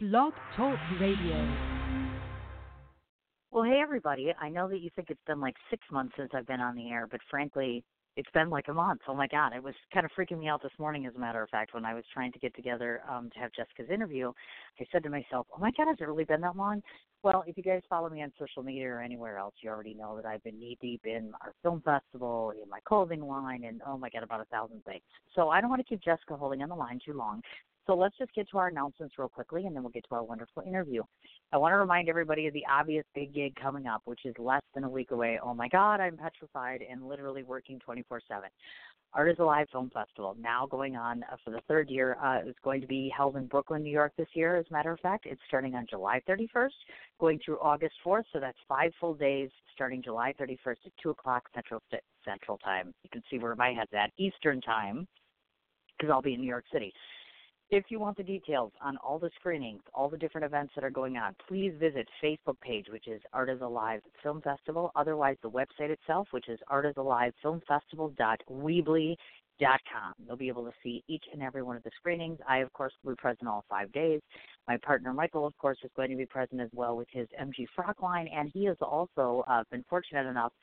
Blog Talk Radio. Well, hey, everybody. I know that you think it's been like six months since I've been on the air, but frankly, it's been like a month. Oh my God. It was kind of freaking me out this morning, as a matter of fact, when I was trying to get together um, to have Jessica's interview. I said to myself, oh my God, has it really been that long? Well, if you guys follow me on social media or anywhere else, you already know that I've been knee deep in our film festival, in my clothing line, and oh my God, about a thousand things. So I don't want to keep Jessica holding on the line too long. So let's just get to our announcements real quickly, and then we'll get to our wonderful interview. I want to remind everybody of the obvious big gig coming up, which is less than a week away. Oh my God, I'm petrified and literally working 24 7. Art is Alive Film Festival, now going on uh, for the third year. Uh, it's going to be held in Brooklyn, New York this year, as a matter of fact. It's starting on July 31st, going through August 4th, so that's five full days starting July 31st at 2 o'clock Central, Central Time. You can see where my head's at, Eastern Time, because I'll be in New York City. If you want the details on all the screenings, all the different events that are going on, please visit Facebook page, which is Art is Alive Film Festival. Otherwise, the website itself, which is artisalivefilmfestival.weebly.com. You'll be able to see each and every one of the screenings. I, of course, will be present all five days. My partner Michael, of course, is going to be present as well with his MG Frock line, and he has also uh, been fortunate enough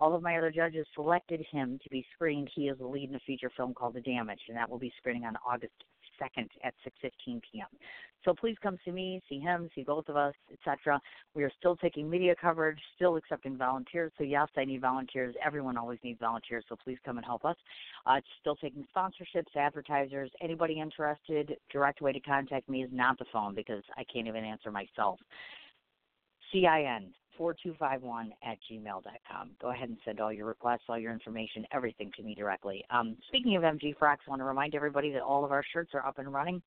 all of my other judges selected him to be screened. He is the lead in a feature film called The Damage, and that will be screening on August 2nd at 6:15 p.m. So please come see me, see him, see both of us, etc. We are still taking media coverage, still accepting volunteers. So yes, I need volunteers. Everyone always needs volunteers, so please come and help us. Uh, still taking sponsorships, advertisers, anybody interested. Direct way to contact me is not the phone because I can't even answer myself. CIN 4251 at gmail.com. Go ahead and send all your requests, all your information, everything to me directly. Um, speaking of MG Frocks, I want to remind everybody that all of our shirts are up and running.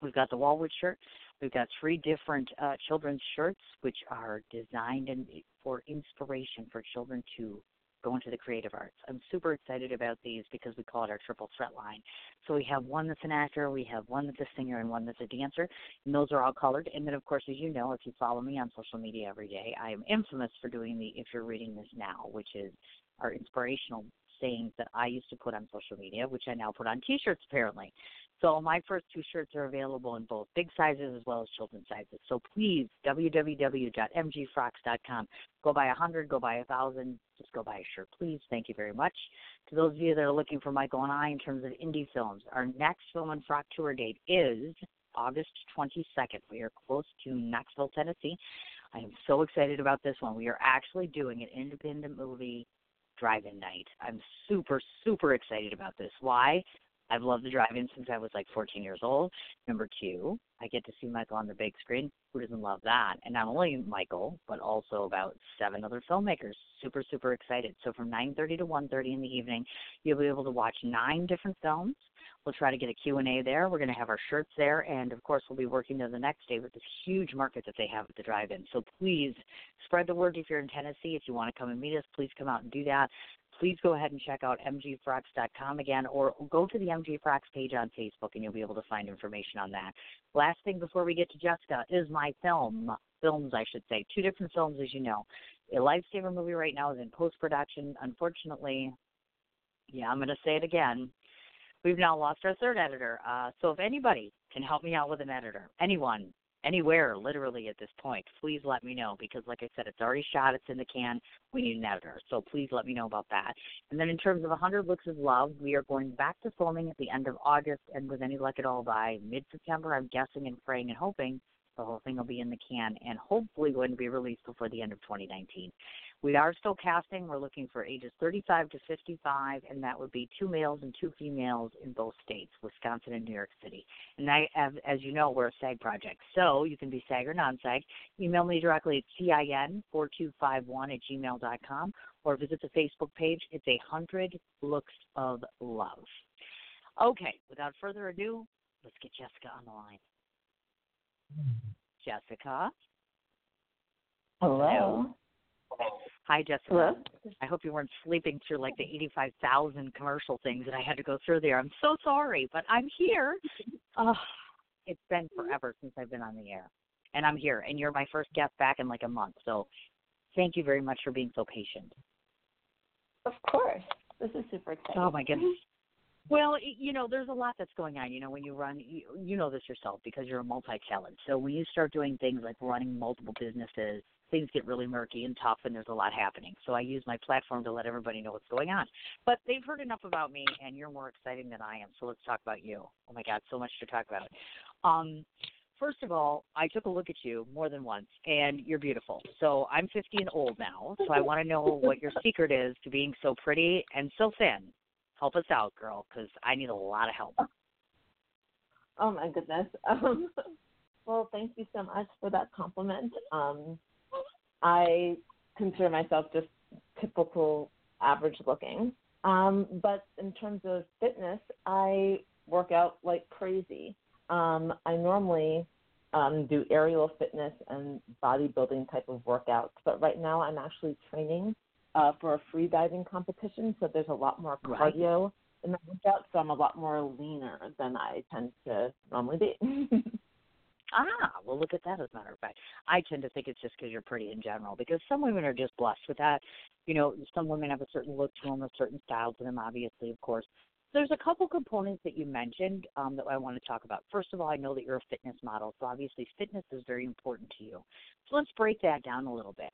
We've got the Wallwood shirt. We've got three different uh, children's shirts, which are designed and for inspiration for children to go into the creative arts. I'm super excited about these because we call it our triple threat line. So we have one that's an actor, we have one that's a singer, and one that's a dancer. And those are all colored. And then, of course, as you know, if you follow me on social media every day, I am infamous for doing the If You're Reading This Now, which is our inspirational sayings that I used to put on social media, which I now put on T-shirts apparently. So my first two shirts are available in both big sizes as well as children's sizes. So please, www.mgfrocks.com. Go buy a hundred, go buy a thousand, just go buy a shirt, please. Thank you very much. To those of you that are looking for Michael and I in terms of indie films, our next film and frock tour date is August 22nd. We are close to Knoxville, Tennessee. I am so excited about this one. We are actually doing an independent movie drive-in night. I'm super, super excited about this. Why? I've loved the drive-in since I was like 14 years old. Number two, I get to see Michael on the big screen. Who doesn't love that? And not only Michael, but also about seven other filmmakers. Super, super excited. So from 9:30 to 1:30 in the evening, you'll be able to watch nine different films. We'll try to get a Q&A there. We're going to have our shirts there, and of course, we'll be working there the next day with this huge market that they have at the drive-in. So please spread the word if you're in Tennessee. If you want to come and meet us, please come out and do that please go ahead and check out mgfrocks.com again or go to the MG page on Facebook and you'll be able to find information on that. Last thing before we get to Jessica is my film, films I should say. Two different films as you know. A Lifesaver movie right now is in post production. Unfortunately, yeah, I'm going to say it again. We've now lost our third editor. Uh, so if anybody can help me out with an editor, anyone, anywhere literally at this point, please let me know because like I said, it's already shot, it's in the can. We need an editor. So please let me know about that. And then in terms of 100 Looks of Love, we are going back to filming at the end of August and with any luck at all by mid-September, I'm guessing and praying and hoping the whole thing will be in the can and hopefully going to be released before the end of 2019. We are still casting. We're looking for ages 35 to 55, and that would be two males and two females in both states, Wisconsin and New York City. And I, as, as you know, we're a SAG project, so you can be SAG or non-SAG. Email me directly at cin4251 at gmail.com or visit the Facebook page. It's a hundred looks of love. Okay, without further ado, let's get Jessica on the line. Hmm. Jessica. Hello. Hi, Jessica. Hello. I hope you weren't sleeping through like the 85,000 commercial things that I had to go through there. I'm so sorry, but I'm here. Oh, it's been forever since I've been on the air. And I'm here, and you're my first guest back in like a month. So thank you very much for being so patient. Of course. This is super exciting. Oh, my goodness. Well, you know, there's a lot that's going on. You know, when you run, you, you know this yourself because you're a multi-talent. So when you start doing things like running multiple businesses, things get really murky and tough, and there's a lot happening. So I use my platform to let everybody know what's going on. But they've heard enough about me, and you're more exciting than I am. So let's talk about you. Oh my God, so much to talk about. Um, first of all, I took a look at you more than once, and you're beautiful. So I'm 50 and old now, so I want to know what your secret is to being so pretty and so thin. Help us out, girl, because I need a lot of help. Oh my goodness. Um, well, thank you so much for that compliment. Um, I consider myself just typical average looking. Um, but in terms of fitness, I work out like crazy. Um, I normally um, do aerial fitness and bodybuilding type of workouts, but right now I'm actually training uh, for a free diving competition, so there's a lot more cardio right. in the workout, so I'm a lot more leaner than I tend to normally be. ah, well, look at that. As a matter of fact, I tend to think it's just because you're pretty in general, because some women are just blessed with that. You know, some women have a certain look to them, a certain style to them, obviously, of course. There's a couple components that you mentioned um, that I want to talk about. First of all, I know that you're a fitness model, so obviously fitness is very important to you. So let's break that down a little bit.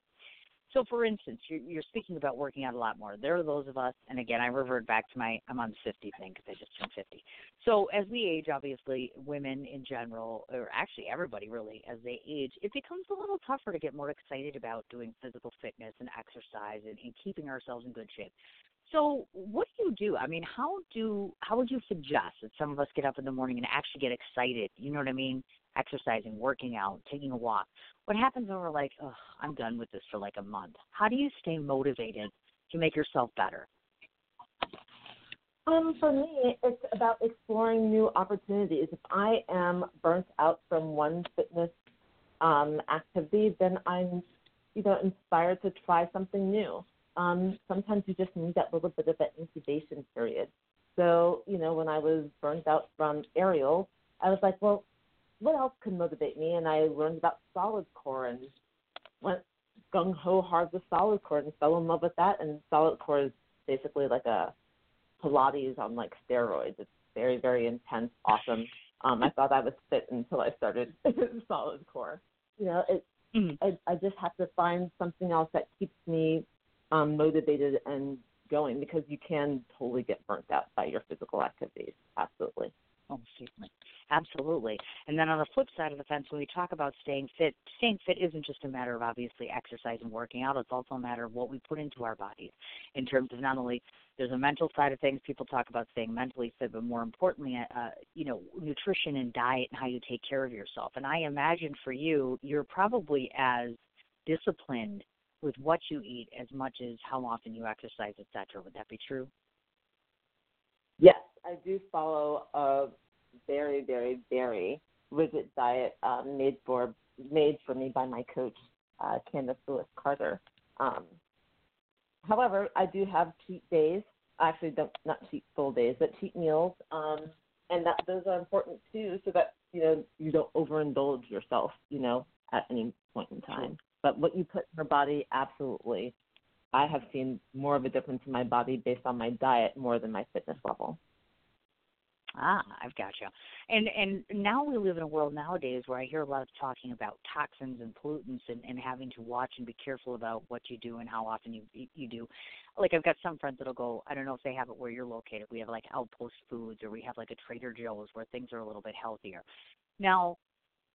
So, for instance, you're, you're speaking about working out a lot more. There are those of us, and again, I revert back to my I'm on the 50 thing because I just turned 50. So, as we age, obviously, women in general, or actually everybody really, as they age, it becomes a little tougher to get more excited about doing physical fitness and exercise and, and keeping ourselves in good shape. So, what do you do? I mean, how do how would you suggest that some of us get up in the morning and actually get excited? You know what I mean? Exercising, working out, taking a walk. What happens when we're like, oh, I'm done with this for like a month? How do you stay motivated to make yourself better? Um, for me, it's about exploring new opportunities. If I am burnt out from one fitness um, activity, then I'm, you know, inspired to try something new um, sometimes you just need that little bit of that incubation period. So, you know, when I was burnt out from aerial, I was like, well, what else could motivate me? And I learned about solid core and went gung ho hard with solid core and fell in love with that. And solid core is basically like a Pilates on like steroids. It's very, very intense, awesome. Um, I thought I was fit until I started solid core. You know, it, mm-hmm. I, I just have to find something else that keeps me um, motivated and going because you can totally get burnt out by your physical activities. Absolutely. Certainly. Absolutely. And then on the flip side of the fence, when we talk about staying fit, staying fit isn't just a matter of obviously exercise and working out. It's also a matter of what we put into our bodies in terms of not only there's a mental side of things. People talk about staying mentally fit, but more importantly, uh, you know, nutrition and diet and how you take care of yourself. And I imagine for you, you're probably as disciplined with what you eat as much as how often you exercise, etc. Would that be true? Yes, I do follow a very, very, very rigid diet um, made for made for me by my coach, uh, Candace Lewis Carter. Um, however, I do have cheat days. Actually, don't not cheat full days, but cheat meals, um, and that those are important too, so that you know you don't overindulge yourself. You know, at any point in time. But what you put in your body, absolutely. I have seen more of a difference in my body based on my diet more than my fitness level. Ah, I've got you. And and now we live in a world nowadays where I hear a lot of talking about toxins and pollutants and, and having to watch and be careful about what you do and how often you you do. Like I've got some friends that'll go. I don't know if they have it where you're located. We have like Outpost Foods or we have like a Trader Joe's where things are a little bit healthier. Now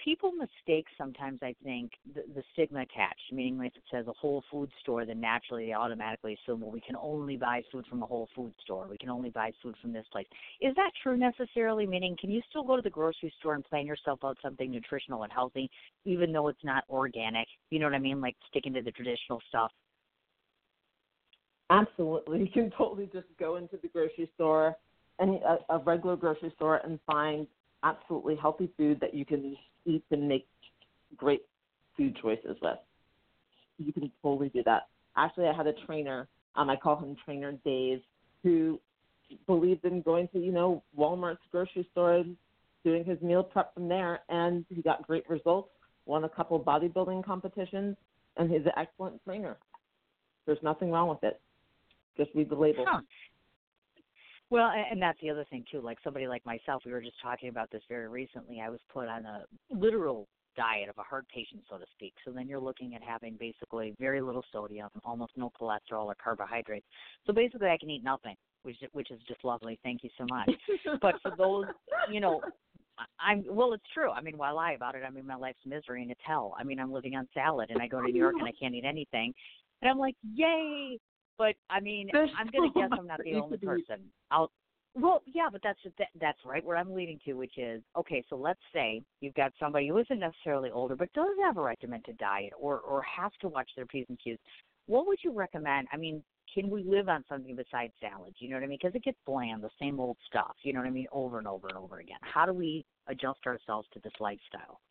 people mistake sometimes i think the, the stigma attached meaning if it says a whole food store then naturally they automatically assume well we can only buy food from a whole food store. We can only buy food from this place. Is that true necessarily? Meaning can you still go to the grocery store and plan yourself out something nutritional and healthy even though it's not organic? You know what i mean? Like sticking to the traditional stuff. Absolutely. You can totally just go into the grocery store any a, uh, a regular grocery store and find absolutely healthy food that you can eat and make great food choices with. You can totally do that. Actually, I had a trainer, um, I call him Trainer Dave, who believed in going to, you know, Walmart's grocery store, doing his meal prep from there, and he got great results, won a couple bodybuilding competitions, and he's an excellent trainer. There's nothing wrong with it. Just read the label. Huh. Well, and that's the other thing too. Like somebody like myself, we were just talking about this very recently. I was put on a literal diet of a heart patient, so to speak. So then you're looking at having basically very little sodium, almost no cholesterol or carbohydrates. So basically, I can eat nothing, which which is just lovely. Thank you so much. but for those, you know, I'm well. It's true. I mean, why lie about it? I mean, my life's misery and it's hell. I mean, I'm living on salad, and I go to New York and I can't eat anything, and I'm like, yay! But I mean, There's I'm gonna so guess I'm not the only be- person. I'll. Well, yeah, but that's that, that's right where I'm leading to, which is okay. So let's say you've got somebody who isn't necessarily older, but does have a regimented diet, or or has to watch their p's and q's. What would you recommend? I mean, can we live on something besides salads? You know what I mean? Because it gets bland, the same old stuff. You know what I mean? Over and over and over again. How do we adjust ourselves to this lifestyle?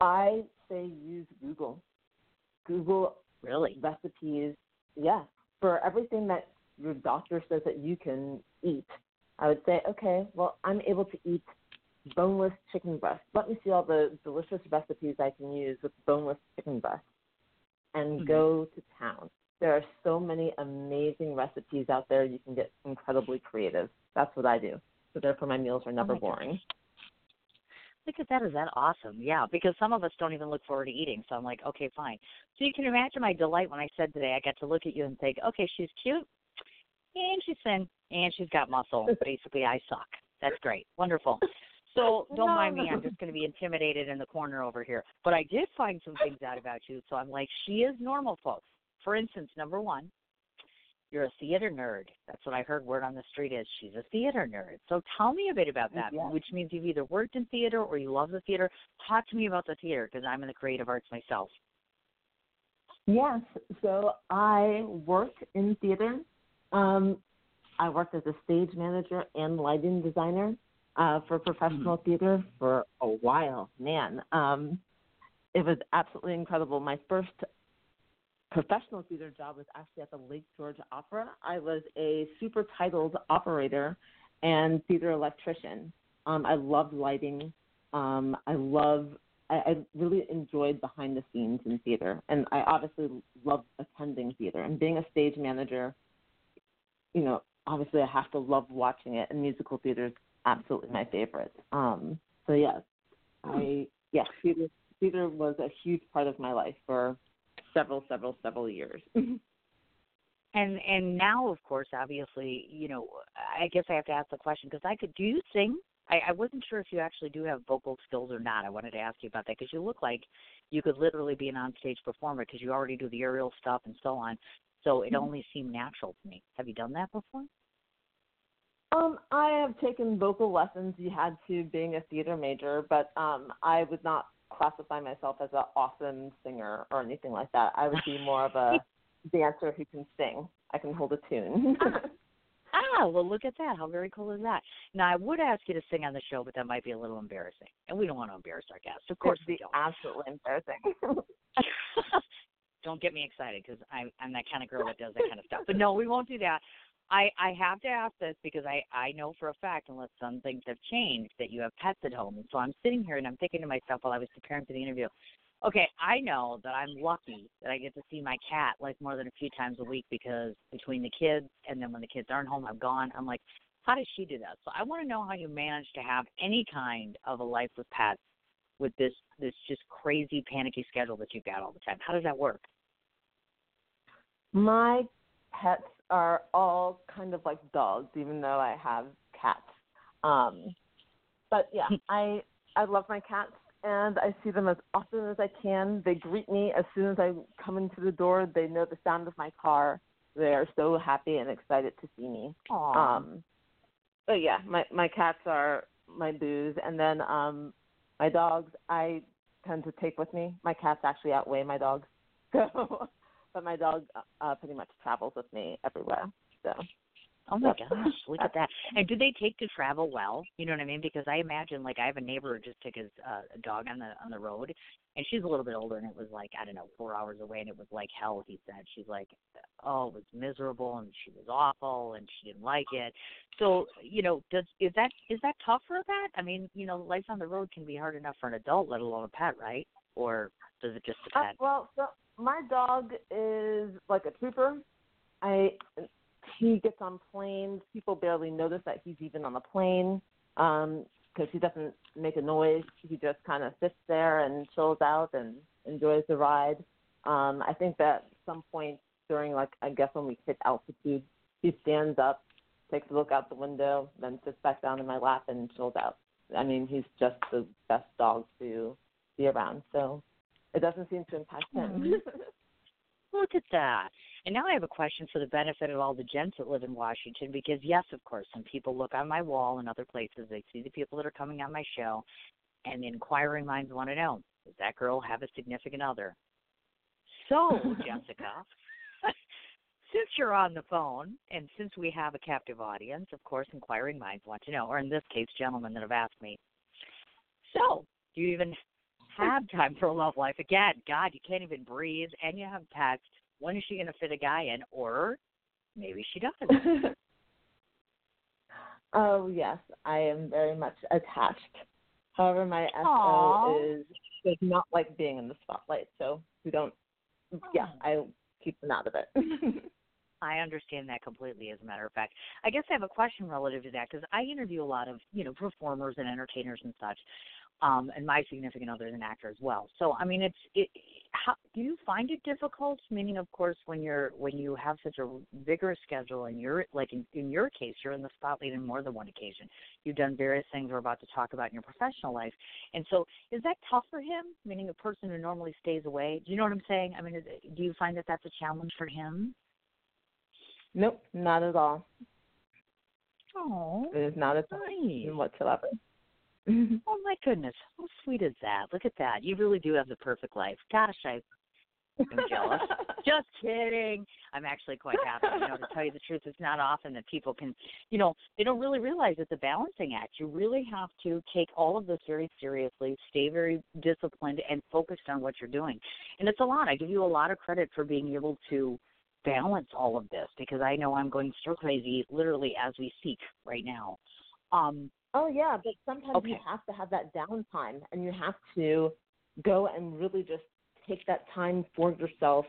I say use Google. Google Really? recipes, yeah, for everything that your doctor says that you can eat. I would say, okay, well, I'm able to eat boneless chicken breast. Let me see all the delicious recipes I can use with boneless chicken breast and Mhm. go to town. There are so many amazing recipes out there. You can get incredibly creative. That's what I do. So therefore, my meals are never boring. gosh. Look at that. Is that awesome? Yeah, because some of us don't even look forward to eating. So I'm like, okay, fine. So you can imagine my delight when I said today I got to look at you and think, okay, she's cute, and she's thin, and she's got muscle. Basically, I suck. That's great. Wonderful. So don't mind me. I'm just going to be intimidated in the corner over here. But I did find some things out about you. So I'm like, she is normal, folks. For instance, number one, you're a theater nerd. That's what I heard word on the street is she's a theater nerd. So tell me a bit about that, Yes. which means you've either worked in theater or you love the theater. Talk to me about the theater because I'm in the creative arts myself. Yes. So I work in theater. Um, I worked as a stage manager and lighting designer uh, for professional theater for a while. Man, um, it was absolutely incredible. My first professional theater job was actually at the Lake George Opera. I was a super titled operator and theater electrician. Um, I loved lighting. Um, I love I, I really enjoyed behind the scenes in theater, and I obviously love attending theater and being a stage manager. You know, obviously I have to love watching it, and musical theater is absolutely my favorite. Um, so yes, I yes, theater theater was a huge part of my life for several, several, several years. And and now, of course, obviously, you know, I guess I have to ask the question because I could. Do you sing? I, I wasn't sure if you actually do have vocal skills or not. I wanted to ask you about that because you look like you could literally be an onstage performer because you already do the aerial stuff and so on. So it only seemed natural to me. Have you done that before? Um, I have taken vocal lessons. You had to being a theater major, but um, I would not classify myself as an awesome singer or anything like that. I would be more of a dancer who can sing. I can hold a tune. Ah, well, look at that. How very cool is that? Now, I would ask you to sing on the show, but that might be a little embarrassing, and we don't want to embarrass our guests. Of course, It'd don't. absolutely embarrassing. don't get me excited because I'm I'm that kind of girl that does that kind of stuff. But no, we won't do that. I I have to ask this because I I know for a fact unless some things have changed that you have pets at home, and so I'm sitting here and I'm thinking to myself while I was preparing for the interview. Okay, I know that I'm lucky that I get to see my cat like more than a few times a week because between the kids and then when the kids aren't home, I'm gone. I'm like, how does she do that? So I want to know how you manage to have any kind of a life with pets with this this just crazy panicky schedule that you've got all the time. How does that work? My pets are all kind of like dogs, even though I have cats. Um, but yeah, I I love my cats, and I see them as often as I can. They greet me as soon as I come into the door. They know the sound of my car. They are so happy and excited to see me. Aww. Um, but yeah, my my cats are my booze, and then um, my dogs I tend to take with me. My cats actually outweigh my dogs, so but my dog uh, pretty much travels with me everywhere. So oh my gosh, look at that! And do they take to travel well? You know what I mean? Because I imagine, like, I have a neighbor who just took his uh, dog on the on the road, and she's a little bit older, and it was like I don't know, four hours away, and it was like hell. He said she's like, oh, it was miserable, and she was awful, and she didn't like it. So, you know, does is that is that tough for that? I mean, you know, life on the road can be hard enough for an adult, let alone a pet, right? Or does it just Uh, depend? well, so my dog is like a trooper. I he gets on planes. People barely notice that he's even on the plane because um, he doesn't make a noise. He just kind of sits there and chills out and enjoys the ride. Um, I think that some point during, like, I guess when we hit altitude, he stands up, takes a look out the window, then sits back down in my lap and chills out. I mean, he's just the best dog to be around. So it doesn't seem to impact him. Mm-hmm. Look at that. And now I have a question for the benefit of all the gents that live in Washington because, yes, of course, when people look on my wall and other places, they see the people that are coming on my show, and the inquiring minds want to know does that girl have a significant other? So, Jessica, since you're on the phone, and since we have a captive audience, of course, inquiring minds want to know, or in this case, gentlemen that have asked me. So, do you even have time for a love life? Again, God, you can't even breathe, and you have pets. When is she going to fit a guy in? Or maybe she doesn't. oh yes, I am very much attached. However, my SO is does not like being in the spotlight, so we don't. Yeah, hmm. I keep them out of it. I understand that completely. As a matter of fact, I guess I have a question relative to that because I interview a lot of you know performers and entertainers and such, um, and my significant other is an actor as well. So I mean, it's it. How do you find it difficult? Meaning, of course, when you're when you have such a vigorous schedule, and you're like in, in your case, you're in the spotlight in more than one occasion. You've done various things we're about to talk about in your professional life, and so is that tough for him? Meaning, a person who normally stays away. Do you know what I'm saying? I mean, is, do you find that that's a challenge for him? Nope, not at all. Oh, it is not a nice. whatsoever. Oh my goodness, how sweet is that? Look at that. You really do have the perfect life. Gosh, I I'm jealous. Just kidding. I'm actually quite happy. You know, to tell you the truth, it's not often that people can, you know, they don't really realize it's a balancing act. You really have to take all of this very seriously, stay very disciplined, and focused on what you're doing. And it's a lot. I give you a lot of credit for being able to balance all of this because I know I'm going stir crazy literally as we speak right now. Um, oh yeah, but sometimes okay. you have to have that downtime and you have to go and really just take that time for yourself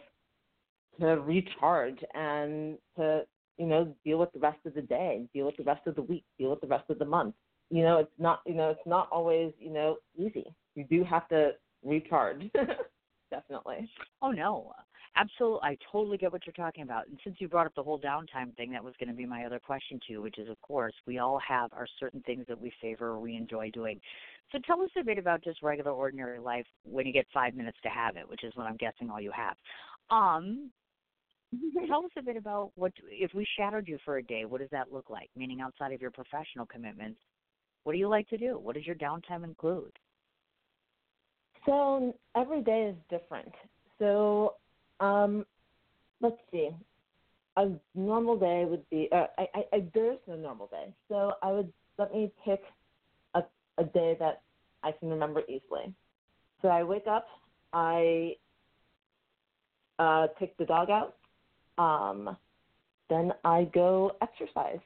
to recharge and to you know deal with the rest of the day, deal with the rest of the week, deal with the rest of the month. You know, it's not you know it's not always you know easy. You do have to recharge. Definitely. Oh no. Absolutely, I totally get what you're talking about. And since you brought up the whole downtime thing, that was going to be my other question too, which is, of course, we all have our certain things that we favor or we enjoy doing. So tell us a bit about just regular, ordinary life when you get five minutes to have it, which is what I'm guessing all you have. Um, tell us a bit about what if we shadowed you for a day. What does that look like? Meaning, outside of your professional commitments, what do you like to do? What does your downtime include? So every day is different. So um, let's see. A normal day would be. Uh, I, I, I, there's no normal day, so I would let me pick a, a day that I can remember easily. So I wake up. I uh, take the dog out. Um, then I go exercise,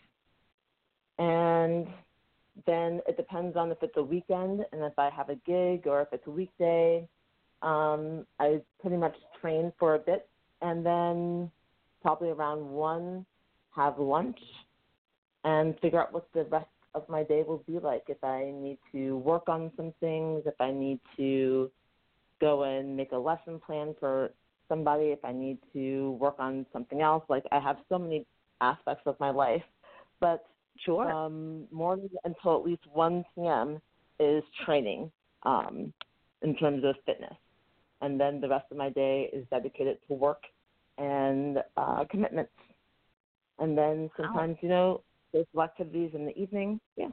and then it depends on if it's a weekend and if I have a gig or if it's a weekday. Um, I pretty much train for a bit, and then probably around one, have lunch, and figure out what the rest of my day will be like. If I need to work on some things, if I need to go and make a lesson plan for somebody, if I need to work on something else. Like I have so many aspects of my life, but sure. um, morning until at least 1 p.m. is training um, in terms of fitness and then the rest of my day is dedicated to work and uh, commitments. And then sometimes, wow. you know, social activities in the evening. Yeah.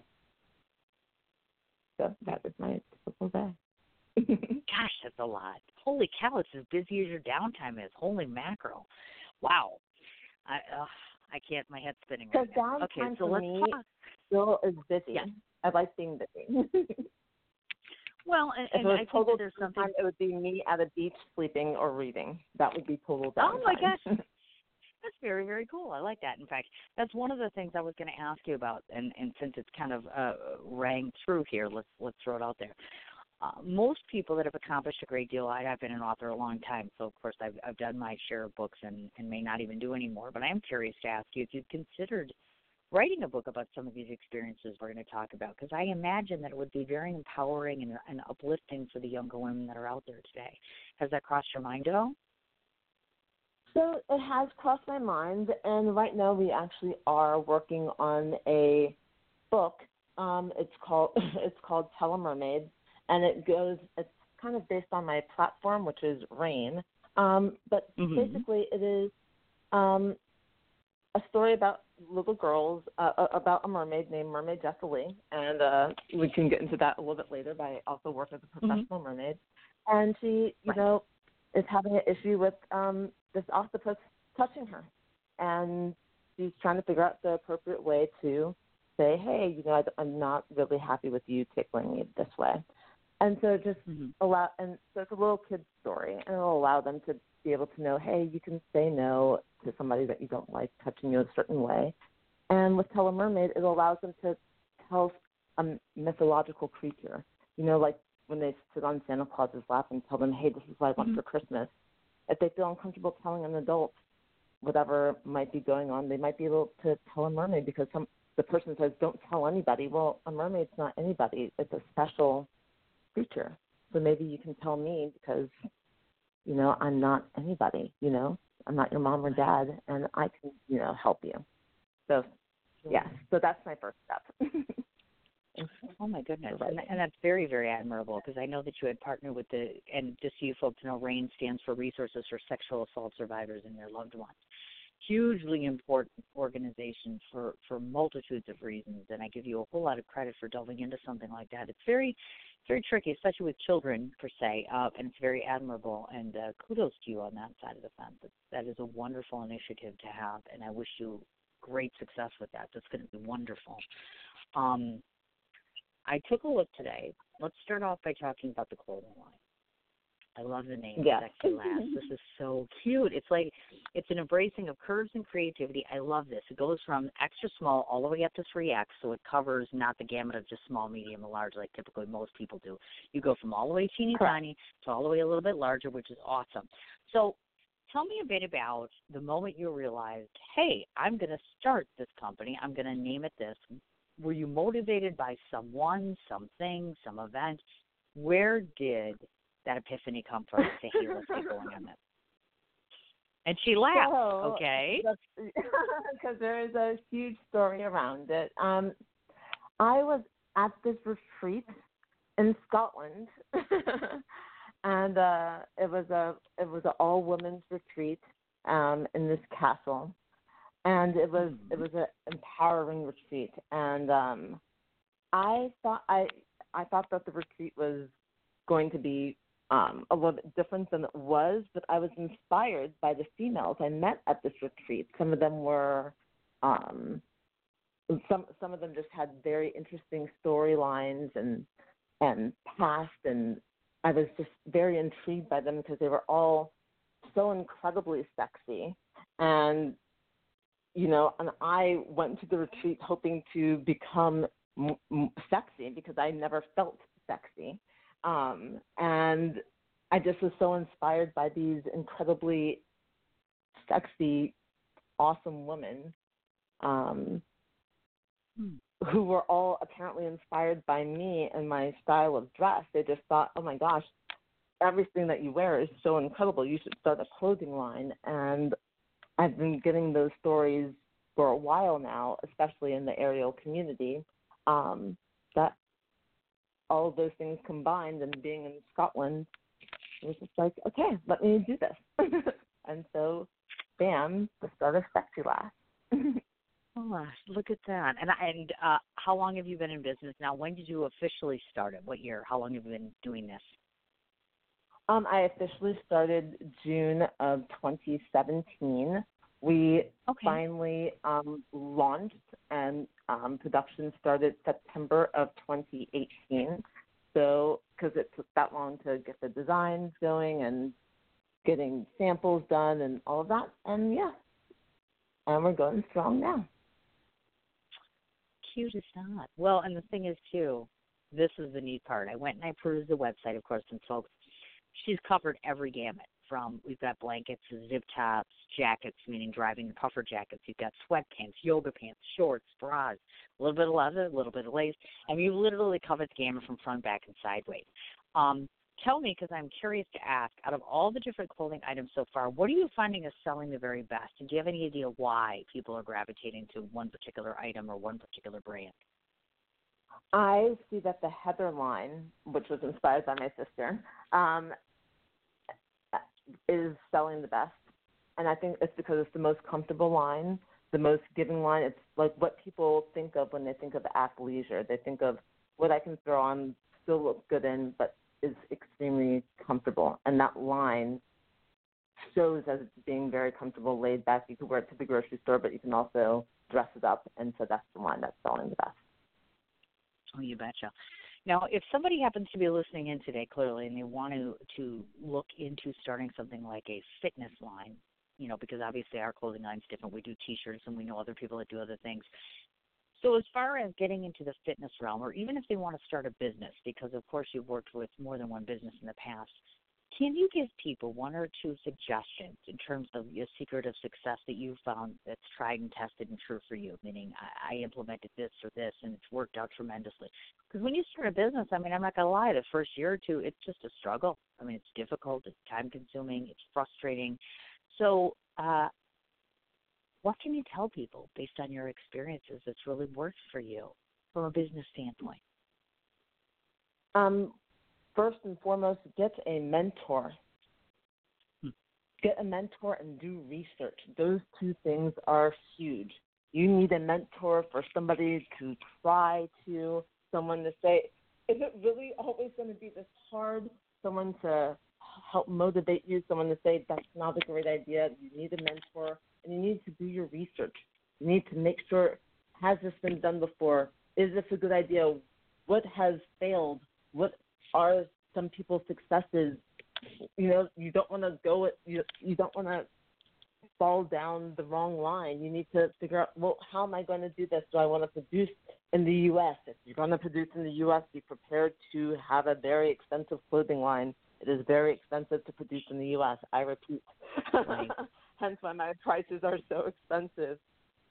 So that is my typical day. Gosh, that's a lot. Holy cow, it's as busy as your downtime is. Holy mackerel. Wow. I uh, I can't my head's spinning right so now. Okay, so let's me talk. still is busy. Yeah. I like being busy. Well, and, and I think there's something. Time, it would be me at a beach sleeping or reading. That would be total downtime. Oh my gosh, that's very very cool. I like that. In fact, that's one of the things I was going to ask you about, and and since it's kind of uh, rang through here, let's let's throw it out there. uh, most people that have accomplished a great deal, I, I've been an author a long time, so of course I've, I've done my share of books and, and may not even do any more. But I am curious to ask you if you've considered writing a book about some of these experiences we're going to talk about, because I imagine that it would be very empowering and, and uplifting for the younger women that are out there today. Has that crossed your mind at all? So it has crossed my mind, and right now we actually are working on a book. Um, it's called it's called Tell a Mermaid, and it goes. It's kind of based on my platform, which is RAINN. Um, but mm-hmm. basically, it is um, a story about little girls uh, about a mermaid named Mermaid Jessilee, and uh, we can get into that a little bit later. But I also work as a mm-hmm. professional mm-hmm. mermaid, and she, you right. know, is having an issue with um, this octopus touching her, and she's trying to figure out the appropriate way to say, hey, you know, I, I'm not really happy with you tickling me this way. And so just mm-hmm. allow, and so it's a little kid's story, and it'll allow them to be able to know, hey, you can say no to somebody that you don't like touching you a certain way. And with Tell a Mermaid, it allows them to tell a mythological creature. You know, like when they sit on Santa Claus's lap and tell them, hey, this is what I want mm-hmm. for Christmas. If they feel uncomfortable telling an adult whatever might be going on, they might be able to tell a mermaid because some the person says, don't tell anybody. Well, a mermaid's not anybody. It's a special creature. So maybe you can tell me because, you know, I'm not anybody, you know, I'm not your mom or dad, and I can, you know, help you. So, yes, so that's my first step. oh my goodness, and, and that's very, very admirable because I know that you had partnered with the, and just so you folks know, RAINN stands for Resources for Sexual Assault Survivors and Their Loved Ones hugely important organization for for multitudes of reasons and i give you a whole lot of credit for delving into something like that. It's very very tricky especially with children per se uh, and it's very admirable and uh, kudos to you on that side of the fence. It's, that is a wonderful initiative to have and i wish you great success with that. That's going to be wonderful. Um, i took a look today. Let's start off by talking about the clothing line I love the name yeah. Sexy Lass. this is so cute. It's like it's an embracing of curves and creativity. I love this. It goes from extra small all the way up to 3X, so it covers not the gamut of just small, medium, and large like typically most people do. You go from all the way teeny tiny to all the way a little bit larger, which is awesome. So tell me a bit about the moment you realized, hey, I'm going to start this company. I'm going to name it this. Were you motivated by someone, something, some event? Where did that epiphany come from? Hey, let's get going on this. And she laughed. So, okay. Because there is a huge story around it. Um, I was at this retreat in Scotland, and uh, it was a it was an all women's retreat um, in this castle, and it was mm-hmm. it was an empowering retreat. And um, I thought I I thought that the retreat was going to be um, a little bit different than it was, but I was inspired by the females I met at this retreat. Some of them were, um, some some of them just had very interesting storylines and and past, and I was just very intrigued by them because they were all so incredibly sexy, and you know, and I went to the retreat hoping to become m- m- sexy because I never felt sexy um, and I just was so inspired by these incredibly sexy, awesome women um, hmm. who were all apparently inspired by me and my style of dress. They just thought, oh my gosh, everything that you wear is so incredible. You should start a clothing line. And I've been getting those stories for a while now, especially in the aerial community, um, that all of those things combined and being in Scotland, it was just like, okay, let me do this. and so, bam, the start of Sexy Lass. oh, look at that! And and uh, how long have you been in business now? When did you officially start it? What year? How long have you been doing this? Um, I officially started June of 2017. We okay. finally um, launched and um, production started September of 2018. So, because it took that long to get the designs going and getting samples done and all of that. And yeah, and we're going strong now. Cute as not. Well, and the thing is, too, this is the neat part. I went and I perused the website, of course, and folks, she's covered every gamut from we've got blankets, zip tops, jackets, meaning driving puffer jackets. You've got sweatpants, yoga pants, shorts, bras, a little bit of leather, a little bit of lace. I mean, you literally covered the gamut from front, back, and sideways. Um, tell me, because I'm curious to ask, out of all the different clothing items so far, what are you finding is selling the very best? And do you have any idea why people are gravitating to one particular item or one particular brand? I see that the Heather line, which was inspired by my sister, um, is selling the best. And I think it's because it's the most comfortable line, the most giving line. It's like what people think of when they think of athleisure. They think of what I can throw on, still look good in, but is extremely comfortable. And that line shows as being very comfortable, laid back. You can wear it to the grocery store, but you can also dress it up. And so that's the line that's selling the best. Oh, you betcha. Now, if somebody happens to be listening in today, clearly, and they want to to look into starting something like a fitness line, you know, because obviously our clothing line's different. We do T-shirts, and we know other people that do other things. So, as far as getting into the fitness realm, or even if they want to start a business, because of course you've worked with more than one business in the past, can you give people one or two suggestions in terms of your secret of success that you found that's tried and tested and true for you? Meaning, I, I implemented this or this, and it's worked out tremendously. Because when you start a business, I mean, I'm not gonna lie, the first year or two, it's just a struggle. I mean, it's difficult, it's time consuming, it's frustrating. So, uh, what can you tell people based on your experiences that's really worked for you from a business standpoint? Um, first and foremost, get a mentor. Hmm. Get a mentor and do research. Those two things are huge. You need a mentor for somebody to try to, someone to say, is it really always going to be this hard? Someone to help motivate you, someone to say, that's not a great idea. You need a mentor and you need to do your research. You need to make sure, has this been done before? Is this a good idea? What has failed? What are some people's successes. You know, you don't want to go. You you don't want to fall down the wrong line. You need to figure out, well, how am I going to do this? Do I want to produce in the U.S.? If you're going to produce in the U.S., be prepared to have a very expensive clothing line. It is very expensive to produce in the U.S. I repeat. Right. Hence why my prices are so expensive.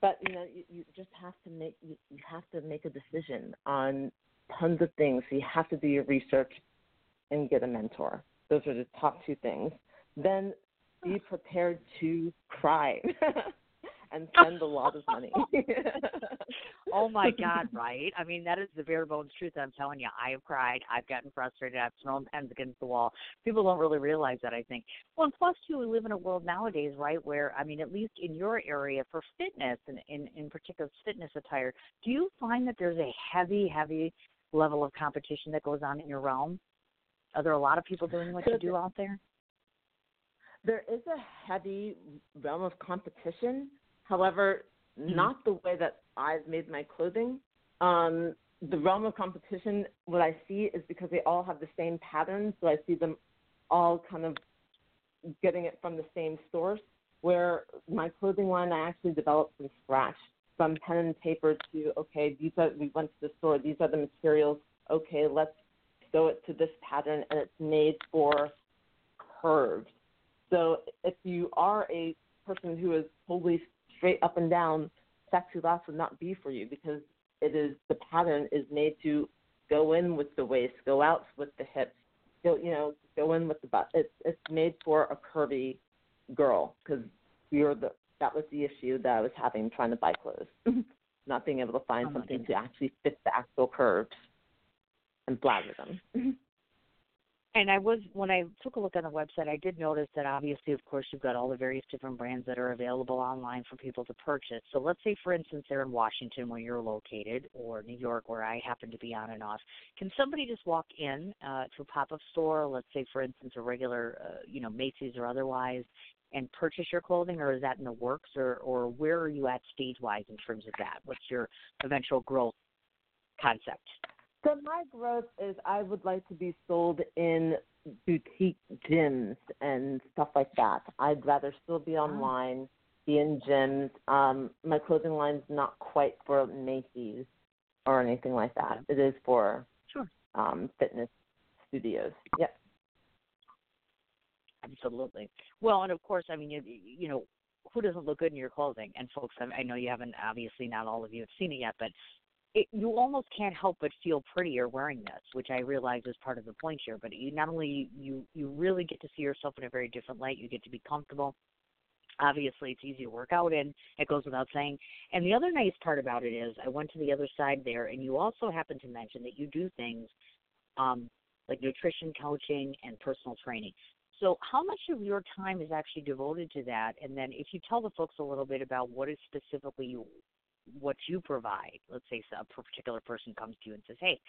But you know, you, you just have to make you, you have to make a decision on tons of things. So you have to do your research and get a mentor. Those are the top two things. Then be prepared to cry and spend a lot of money. oh my God, right? I mean, that is the bare bones truth. I'm telling you, I have cried. I've gotten frustrated. I've thrown pens against the wall. People don't really realize that, I think. Well, and plus, too, we live in a world nowadays, right, where, I mean, at least in your area for fitness and in, in particular fitness attire, do you find that there's a heavy, heavy level of competition that goes on in your realm? Are there a lot of people doing what you do out there? There is a heavy realm of competition. However, mm-hmm. not the way that I've made my clothing. Um, the realm of competition, what I see is because they all have the same patterns, so I see them all kind of getting it from the same source. Where my clothing line, I actually developed from scratch, from pen and paper to okay, these are we went to the store, these are the materials. Okay, let's sew it to this pattern and it's made for curves. So if you are a person who is totally straight up and down, Sexy Lass would not be for you because it is the pattern is made to go in with the waist, go out with the hips, go you know go in with the butt. It's it's made for a curvy girl because you're the that was the issue that I was having trying to buy clothes, not being able to find oh something to actually fit the actual curves and blather them. And I was when I took a look on the website, I did notice that obviously, of course, you've got all the various different brands that are available online for people to purchase. So let's say, for instance, they're in Washington where you're located, or New York where I happen to be on and off. Can somebody just walk in uh, to a pop-up store, let's say, for instance, a regular, uh, you know, Macy's or otherwise, and purchase your clothing, or is that in the works, or or where are you at stage-wise in terms of that? What's your eventual growth concept? So my growth is I would like to be sold in boutique gyms and stuff like that. I'd rather still be online, be in gyms. Um, my clothing line's not quite for Macy's or anything like that. It is for sure. um, fitness studios. Yep. Absolutely. Well, and of course, I mean, you, you know, who doesn't look good in your clothing? And folks, I, know you haven't, obviously, not all of you have seen it yet, but it, you almost can't help but feel prettier wearing this, which I realize is part of the point here. But you not only you you really get to see yourself in a very different light. You get to be comfortable. Obviously, it's easy to work out in. It goes without saying. And the other nice part about it is, I went to the other side there, and you also happen to mention that you do things um, like nutrition coaching and personal training. So, how much of your time is actually devoted to that? And then, if you tell the folks a little bit about what is specifically you, what you provide. Let's say a particular person comes to you and says, "Hey,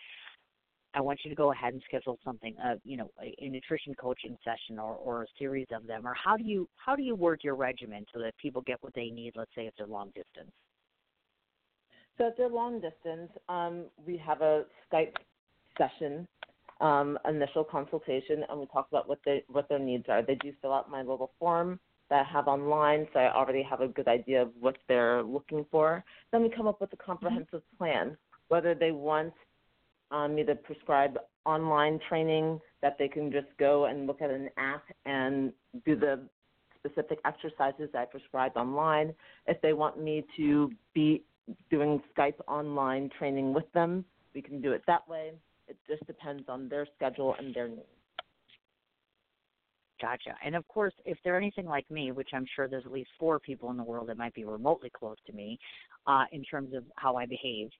I want you to go ahead and schedule something, uh, you know, a, a nutrition coaching session or, or a series of them." Or how do you how do you work your regimen so that people get what they need? Let's say if they're long distance. So if they're long distance, um, we have a Skype session, um, initial consultation, and we talk about what they what their needs are. They do fill out my little form that I have online, so I already have a good idea of what they're looking for. Then we come up with a comprehensive mm-hmm. plan, whether they want um, me to prescribe online training that they can just go and look at an app and do the specific exercises I prescribe online. If they want me to be doing Skype online training with them, we can do it that way. It just depends on their schedule and their needs. Gotcha. And of course, if they're anything like me, which I'm sure there's at least four people in the world that might be remotely close to me uh, in terms of how I behave,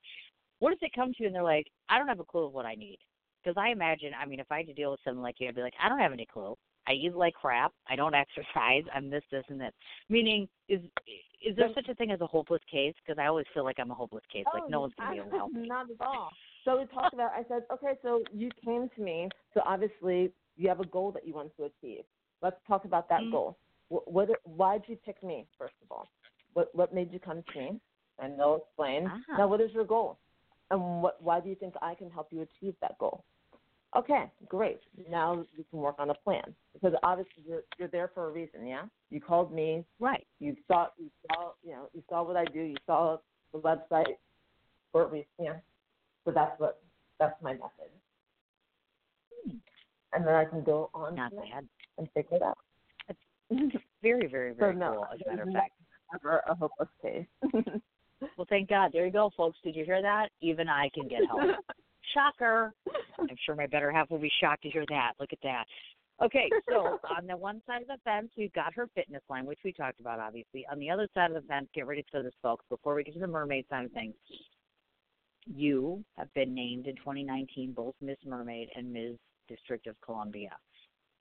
what if they come to you and they're like, I don't have a clue of what I need? Because I imagine, I mean, if I had to deal with someone like you, I'd be like, I don't have any clue. I eat like crap. I don't exercise. I'm this, this, and this. Meaning, is is there such a thing as a hopeless case? Because I always feel like I'm a hopeless case. Oh, like no one's gonna be able to help me. Not at all. So we talked about. I said, okay, so you came to me. So obviously you have a goal that you want to achieve. Let's talk about that mm-hmm. goal. What, what, why did you pick me, first of all? What, what made you come to me? And they'll explain. Uh-huh. Now, what is your goal? And what, why do you think I can help you achieve that goal? Okay, great. Now we can work on a plan because obviously you're, you're there for a reason. Yeah, you called me. Right. You saw you saw you know you saw what I do. You saw the website for a reason. Yeah. So that's what that's my method. Hmm. And then I can go on. Not bad and figure it out. It's very, very, very so, no, cool. As a matter of fact, never a hopeless case. well, thank God. There you go, folks. Did you hear that? Even I can get help. Shocker. I'm sure my better half will be shocked to hear that. Look at that. Okay, so on the one side of the fence, we've got her fitness line, which we talked about, obviously. On the other side of the fence, get ready for this, folks. Before we get to the mermaid side of things, you have been named in 2019 both Miss Mermaid and Miss District of Columbia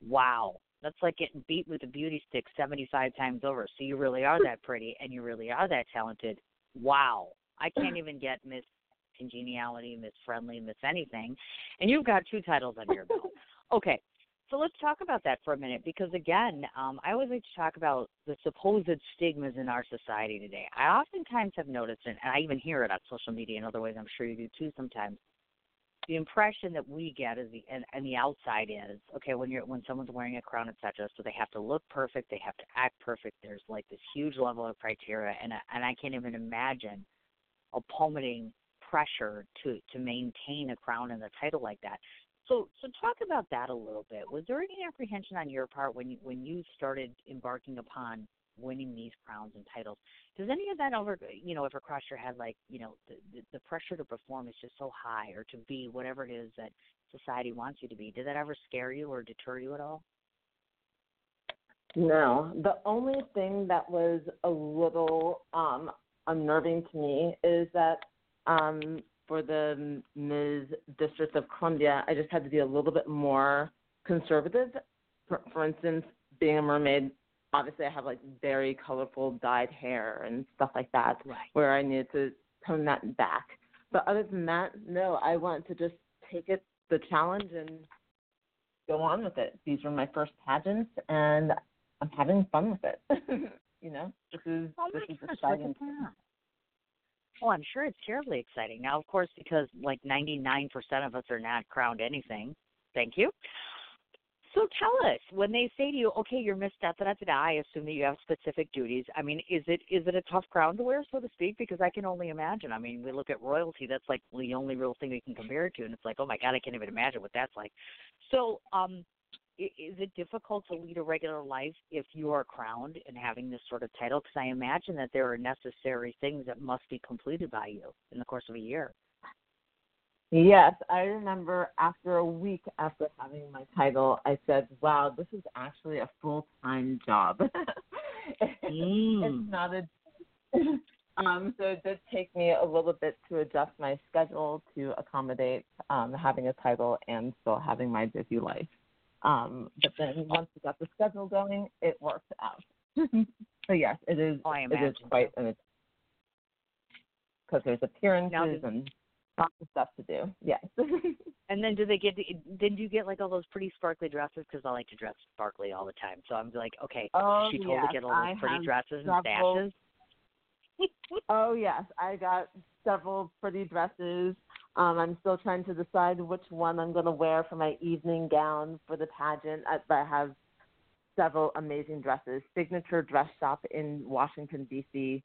wow, that's like getting beat with a beauty stick 75 times over. So you really are that pretty and you really are that talented. Wow. I can't even get Miss Congeniality, Miss Friendly, Miss Anything. And you've got two titles under your belt. Okay. So let's talk about that for a minute because, again, um, I always like to talk about the supposed stigmas in our society today. I oftentimes have noticed, and I even hear it on social media and other ways, I'm sure you do too sometimes, the impression that we get is the and, and the outside is okay when you're when someone's wearing a crown etc so they have to look perfect they have to act perfect there's like this huge level of criteria and and I can't even imagine a plummeting pressure to to maintain a crown and a title like that so so talk about that a little bit was there any apprehension on your part when you when you started embarking upon winning these crowns and titles. Does any of that ever, you know, ever cross your head? Like, you know, the, the, the pressure to perform is just so high, or to be whatever it is that society wants you to be. Did that ever scare you or deter you at all? No. The only thing that was a little um, unnerving to me is that um, for the Ms. District of Columbia, I just had to be a little bit more conservative. For, for instance, being a mermaid obviously I have like very colorful dyed hair and stuff like that right. where I needed to tone that back. But other than that, no, I want to just take it the challenge and go on with it. These were my first pageants and I'm having fun with it. you know, this is oh this is gosh, exciting. Well, I'm sure it's terribly exciting. Now, of course, because like 99% of us are not crowned anything. Thank you. So tell us when they say to you, "Okay, you're Miss Da Da Da," I assume that you have specific duties. I mean, is it is it a tough crown to wear, so to speak? Because I can only imagine. I mean, we look at royalty; that's like the only real thing we can compare it to, and it's like, oh my god, I can't even imagine what that's like. So, um, is it difficult to lead a regular life if you are crowned and having this sort of title? Because I imagine that there are necessary things that must be completed by you in the course of a year. Yes, I remember after a week after having my title, I said, "Wow, this is actually a full time job. Mm. It's not a." um, so it did take me a little bit to adjust my schedule to accommodate um, having a title and still having my busy life. Um, but then once we got the schedule going, it worked out. so yes, it is. Oh, it imagine. quite an because there's appearances Now, and lots of stuff to do. Yes. And then do they get? Then do you get like all those pretty sparkly dresses? Because I like to dress sparkly all the time. So I'm like, okay, oh she totally yes, get all those I pretty dresses and several- stashes. Oh yes, I got several pretty dresses. Um, I'm still trying to decide which one I'm going to wear for my evening gown for the pageant. I, but I have several amazing dresses. Signature Dress Shop in Washington D.C.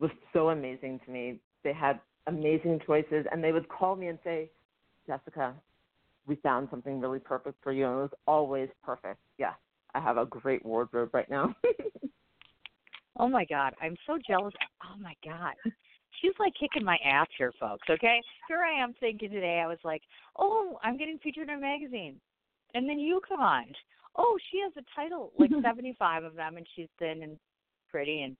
was so amazing to me. They had amazing choices, and they would call me and say, "Jessica, we found something really perfect for you," and it was always perfect. Yeah, I have a great wardrobe right now. Oh my god, I'm so jealous. Oh my god. She's like kicking my ass here, folks, okay? Here I am thinking today, I was like, oh, I'm getting featured in a magazine. And then you come on. Oh, she has a title, like 75 of them, and she's thin and pretty, and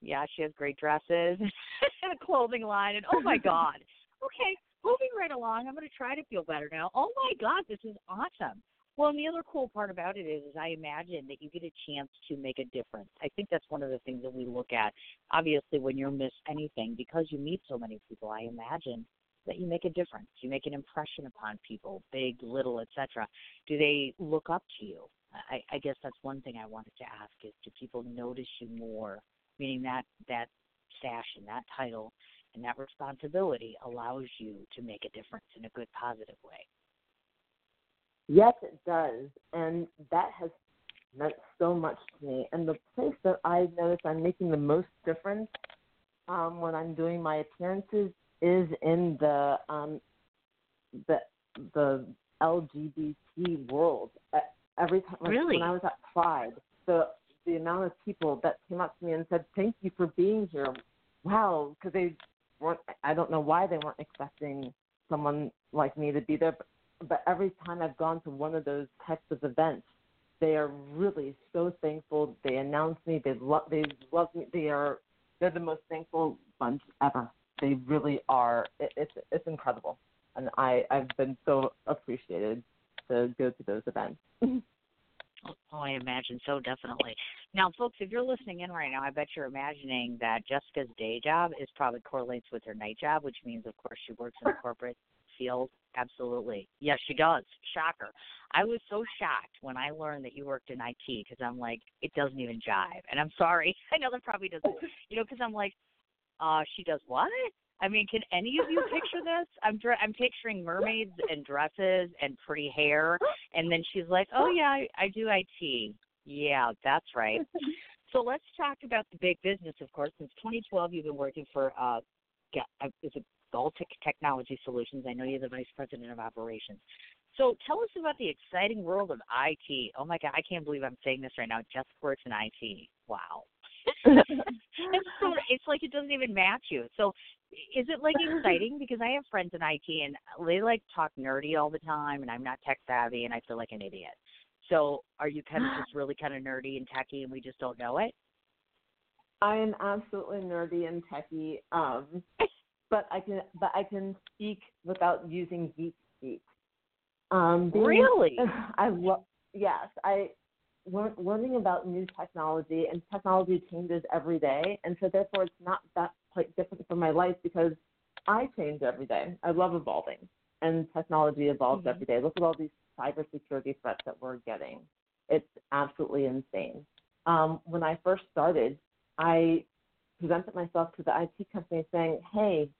yeah, she has great dresses and a clothing line, and oh my God. Okay, moving right along, I'm going to try to feel better now. Oh my God, this is awesome. Well, and the other cool part about it is, is I imagine that you get a chance to make a difference. I think that's one of the things that we look at. Obviously, when you're Miss Anything, because you meet so many people, I imagine that you make a difference. You make an impression upon people, big, little, etc. Do they look up to you? I, I guess that's one thing I wanted to ask: is do people notice you more? Meaning that that stash and that title and that responsibility allows you to make a difference in a good, positive way. Yes, it does. And that has meant so much to me. And the place that I notice I'm making the most difference um, when I'm doing my appearances is in the um, the the LGBT world. Every time, like, Really? when I was at Pride, the the amount of people that came up to me and said, "Thank you for being here." Wow, because they weren't. I don't know why they weren't expecting someone like me to be there, but but every time I've gone to one of those types of events, they are really so thankful. They announce me. They love. They love me. They are. They're the most thankful bunch ever. They really are. It, it's it's incredible, and I I've been so appreciated to go to those events. Oh, I imagine so, definitely. Now, folks, if you're listening in right now, I bet you're imagining that Jessica's day job is probably correlates with her night job, which means, of course, she works in the corporate field. Absolutely. Yes, she does. Shocker. I was so shocked when I learned that you worked in IT because I'm like, it doesn't even jive. And I'm sorry. I know that probably doesn't, you know, because I'm like, uh, she does what? I mean, can any of you picture this? I'm I'm picturing mermaids and dresses and pretty hair, and then she's like, "Oh yeah, I, I do IT." Yeah, that's right. So let's talk about the big business. Of course, since 2012, you've been working for uh, uh, is it Gaeltek Technology Solutions? I know you're the vice president of operations. So tell us about the exciting world of IT. Oh my God, I can't believe I'm saying this right now. Just works in IT. Wow. it's so it's like it doesn't even match you. So is it like exciting? Because I have friends in IT and they like talk nerdy all the time and I'm not tech savvy and I feel like an idiot. So are you kind of just really kind of nerdy and techy and we just don't know it? I am absolutely nerdy and techie, um, but I can but I can speak without using geek speak. Um, being- Really? I love. Yes, I learn, learning about new technology and technology changes every day, and so therefore it's not that quite different from my life because I change every day. I love evolving, and technology evolves Mhm. every day. Look at all these cybersecurity threats that we're getting. It's absolutely insane. Um, when I first started, I presented myself to the IT company saying, "Hey,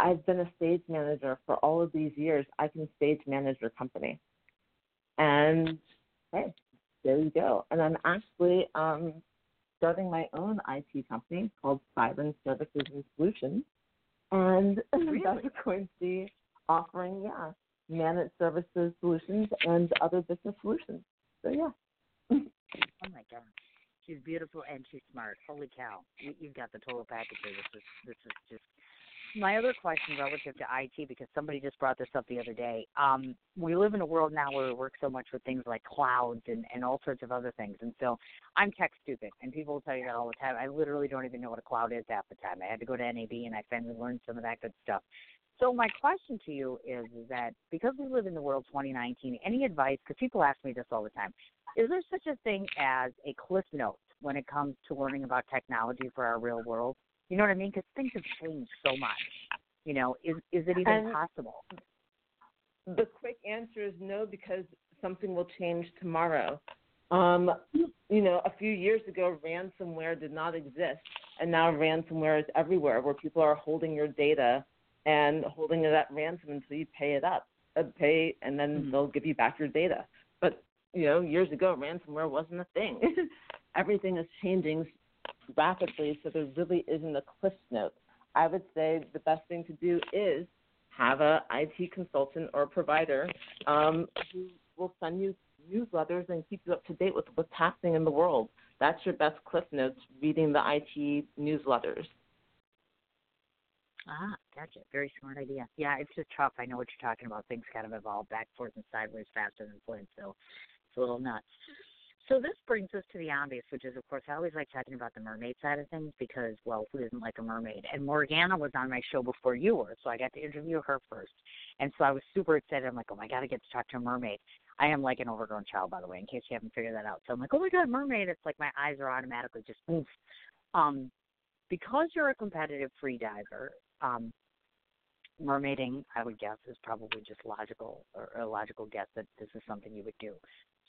I've been a stage manager for all of these years. I can stage manage your company." And hey, there you go. And I'm actually um, starting my own IT company called Siren Services and Solutions. And really? that's going to be offering, yeah, managed services solutions and other business solutions. So, yeah. oh my god. She's beautiful and she's smart. Holy cow! You, you've got the total package here. This is this is just my other question relative to IT because somebody just brought this up the other day. Um, we live in a world now where we work so much with things like clouds and, and all sorts of other things. And so I'm tech stupid, and people will tell you that all the time. I literally don't even know what a cloud is half the time. I had to go to NAB and I finally learned some of that good stuff. So my question to you is, is that because we live in the world 2019, any advice? Because people ask me this all the time. Is there such a thing as a cliff note when it comes to learning about technology for our real world? You know what I mean? Because things have changed so much. You know, is is it even and possible? The quick answer is no, because something will change tomorrow. Um, you know, a few years ago, ransomware did not exist, and now ransomware is everywhere, where people are holding your data and holding it at ransom until you pay it up, uh, pay, and then Mm-hmm. they'll give you back your data. But you know, years ago, ransomware wasn't a thing. Everything is changing rapidly, so there really isn't a cliff note. I would say the best thing to do is have a IT consultant or provider um, who will send you newsletters and keep you up to date with what's happening in the world. That's your best cliff notes, reading the IT newsletters. Ah, gotcha. Very smart idea. Yeah, it's just tough. I know what you're talking about. Things kind of evolve back, forth, and sideways faster than Flint, so it's a little nuts. So this brings us to the obvious, which is, of course, I always like talking about the mermaid side of things because, well, who doesn't like a mermaid? And Morgana was on my show before you were, so I got to interview her first. And so I was super excited. I'm like, oh my god, I get to talk to a mermaid. I am like an overgrown child, by the way, in case you haven't figured that out. So I'm like, oh my god, mermaid. It's like my eyes are automatically just. Um, because you're a competitive free diver, um, mermaiding, I would guess, is probably just logical or a logical guess that this is something you would do.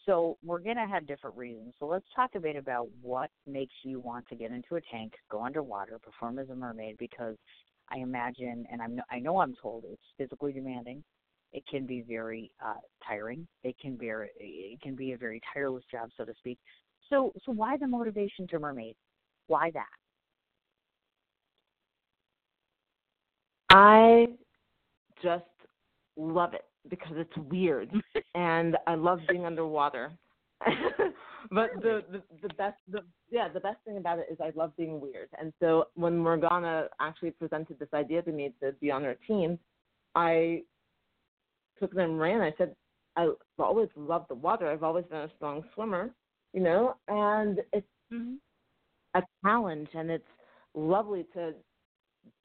So we're gonna have different reasons. So let's talk a bit about what makes you want to get into a tank, go underwater, perform as a mermaid, because I imagine, and I'm, I know I'm told it's physically demanding. It can be very uh, tiring. It can be it can be a very tireless job, so to speak. So so why the motivation to mermaid? Why that? I just love it because it's weird and I love being underwater. but the, the the best the yeah the best thing about it is I love being weird. And so when Morgana actually presented this idea to me to be on her team, I took them and ran. I said I've always loved the water. I've always been a strong swimmer, you know, and it's Mm-hmm. a challenge and it's lovely to